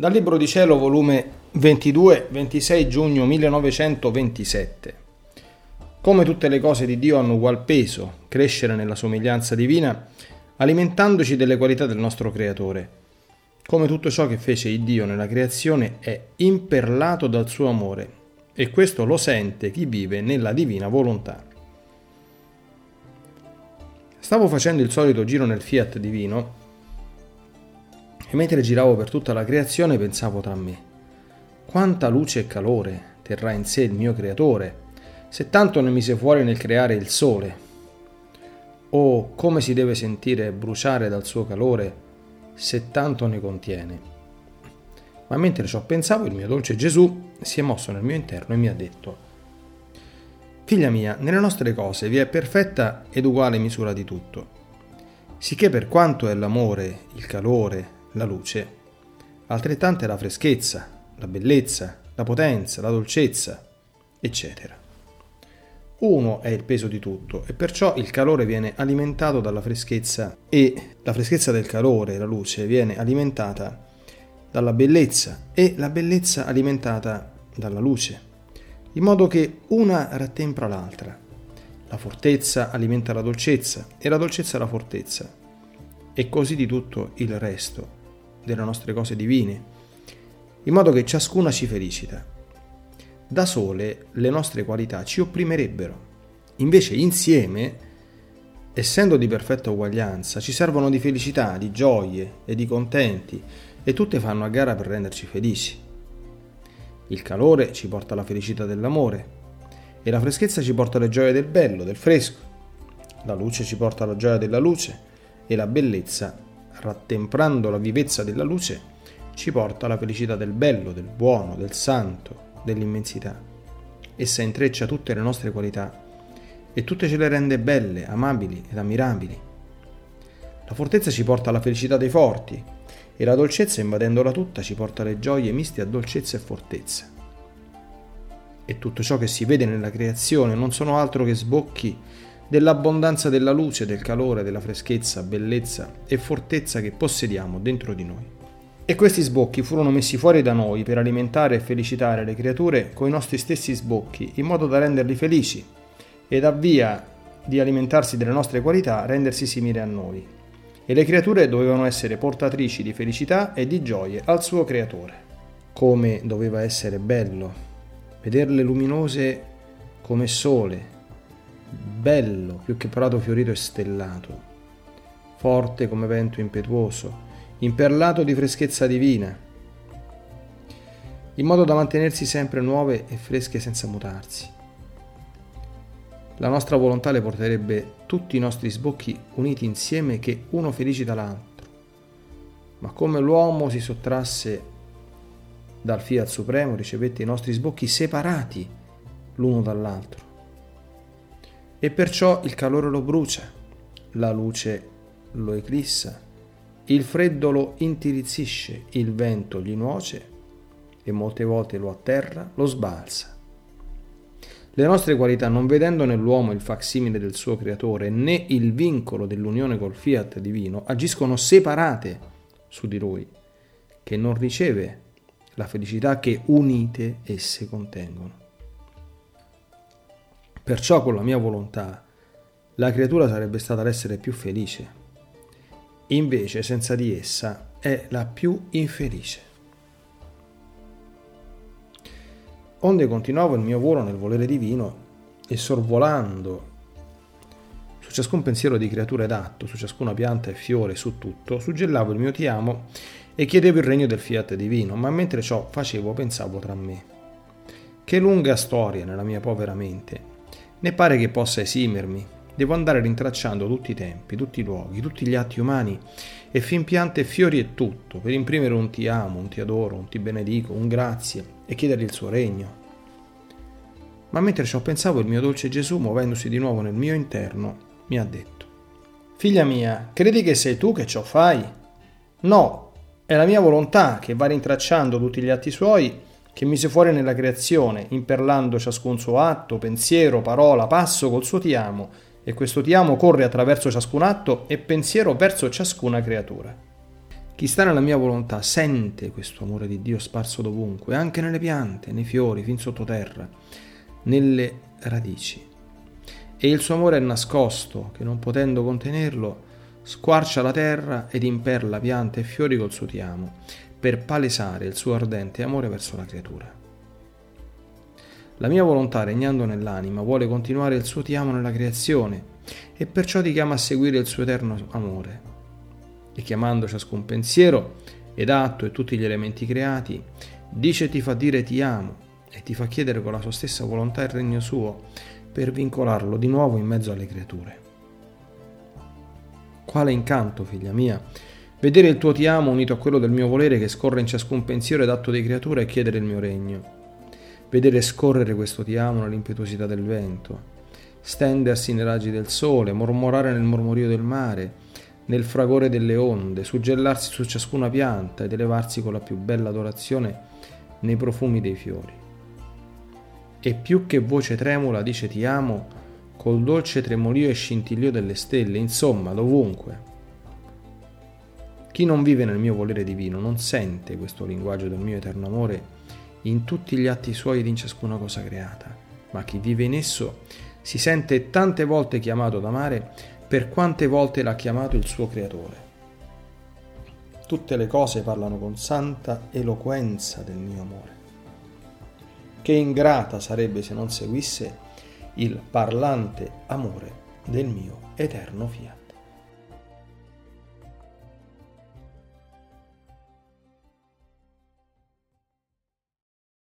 Dal Libro di Cielo, volume 22, 26 giugno 1927. Come tutte le cose di Dio hanno ugual peso, crescere nella somiglianza divina, alimentandoci delle qualità del nostro Creatore. Come tutto ciò che fece il Dio nella creazione è imperlato dal suo amore, e questo lo sente chi vive nella divina volontà. Stavo facendo il solito giro nel Fiat divino e mentre giravo per tutta la creazione pensavo tra me, quanta luce e calore terrà in sé il mio creatore, se tanto ne mise fuori nel creare il sole. O come si deve sentire bruciare dal suo calore se tanto ne contiene. Ma mentre ciò pensavo, il mio dolce Gesù si è mosso nel mio interno e mi ha detto, Figlia mia, nelle nostre cose vi è perfetta ed uguale misura di tutto. Sicché per quanto è l'amore, il calore, la luce, altrettante la freschezza, la bellezza, la potenza, la dolcezza, eccetera. Uno è il peso di tutto e perciò il calore viene alimentato dalla freschezza e la freschezza del calore, la luce, viene alimentata dalla bellezza e la bellezza alimentata dalla luce, in modo che una rattempra l'altra. La fortezza alimenta la dolcezza e la dolcezza la fortezza, e così di tutto il resto delle nostre cose divine, in modo che ciascuna ci felicita. Da sole le nostre qualità ci opprimerebbero, invece insieme, essendo di perfetta uguaglianza, ci servono di felicità, di gioie e di contenti, e tutte fanno a gara per renderci felici. Il calore ci porta alla felicità dell'amore, e la freschezza ci porta alle gioie del bello, del fresco. La luce ci porta alla gioia della luce e la bellezza rattemprando la vivezza della luce, ci porta alla felicità del bello, del buono, del santo, dell'immensità. Essa intreccia tutte le nostre qualità e tutte ce le rende belle, amabili ed ammirabili. La fortezza ci porta alla felicità dei forti e la dolcezza, invadendola tutta, ci porta alle gioie miste a dolcezza e fortezza. E tutto ciò che si vede nella creazione non sono altro che sbocchi dell'abbondanza della luce, del calore, della freschezza, bellezza e fortezza che possediamo dentro di noi. E questi sbocchi furono messi fuori da noi per alimentare e felicitare le creature con i nostri stessi sbocchi, in modo da renderli felici e da via di alimentarsi delle nostre qualità rendersi simili a noi. E le creature dovevano essere portatrici di felicità e di gioie al suo creatore. Come doveva essere bello vederle luminose come sole, bello più che prato fiorito e stellato, forte come vento impetuoso, imperlato di freschezza divina, in modo da mantenersi sempre nuove e fresche senza mutarsi. La nostra volontà le porterebbe tutti i nostri sbocchi uniti insieme che uno felicita l'altro. Ma come l'uomo si sottrasse dal Fiat Supremo, ricevette i nostri sbocchi separati l'uno dall'altro e perciò il calore lo brucia, la luce lo eclissa, il freddo lo intirizzisce, il vento gli nuoce e molte volte lo atterra, lo sbalza. Le nostre qualità, non vedendo nell'uomo il facsimile del suo creatore né il vincolo dell'unione col fiat divino, agiscono separate su di lui, che non riceve la felicità che unite esse contengono. Perciò con la mia volontà la creatura sarebbe stata l'essere più felice. Invece senza di essa è la più infelice. Onde continuavo il mio volo nel volere divino e sorvolando su ciascun pensiero di creatura ed atto, su ciascuna pianta e fiore, su tutto, suggellavo il mio ti amo e chiedevo il regno del fiat divino, ma mentre ciò facevo pensavo tra me. Che lunga storia nella mia povera mente, né pare che possa esimermi. Devo andare rintracciando tutti i tempi, tutti i luoghi, tutti gli atti umani e fin piante e fiori e tutto, per imprimere un ti amo, un ti adoro, un ti benedico, un grazie e chiedergli il suo regno. Ma mentre ciò pensavo, il mio dolce Gesù, muovendosi di nuovo nel mio interno, mi ha detto: Figlia mia, credi che sei tu che ciò fai? No, è la mia volontà che va rintracciando tutti gli atti suoi che mise fuori nella creazione, imperlando ciascun suo atto, pensiero, parola, passo col suo ti amo, e questo ti amo corre attraverso ciascun atto e pensiero verso ciascuna creatura. Chi sta nella mia volontà sente questo amore di Dio sparso dovunque, anche nelle piante, nei fiori, fin sottoterra, nelle radici. E il suo amore è nascosto, che non potendo contenerlo, squarcia la terra ed imperla piante e fiori col suo ti amo, per palesare il suo ardente amore verso la creatura. La mia volontà, regnando nell'anima, vuole continuare il suo ti amo nella creazione e perciò ti chiama a seguire il suo eterno amore e chiamando ciascun pensiero ed atto e tutti gli elementi creati, dice ti fa dire ti amo e ti fa chiedere con la sua stessa volontà il regno suo per vincolarlo di nuovo in mezzo alle creature. Quale incanto, figlia mia, vedere il tuo ti amo unito a quello del mio volere che scorre in ciascun pensiero ed atto di creatura e chiedere il mio regno. Vedere scorrere questo ti amo nell'impetuosità del vento, stendersi nei raggi del sole, mormorare nel mormorio del mare, nel fragore delle onde, suggellarsi su ciascuna pianta ed elevarsi con la più bella adorazione nei profumi dei fiori. E più che voce tremula dice ti amo, col dolce tremolio e scintillio delle stelle, insomma, dovunque. Chi non vive nel mio volere divino non sente questo linguaggio del mio eterno amore in tutti gli atti suoi ed in ciascuna cosa creata, ma chi vive in esso si sente tante volte chiamato ad amare per quante volte l'ha chiamato il suo creatore. Tutte le cose parlano con santa eloquenza del mio amore. Che ingrata sarebbe se non seguisse il parlante amore del mio eterno fiat.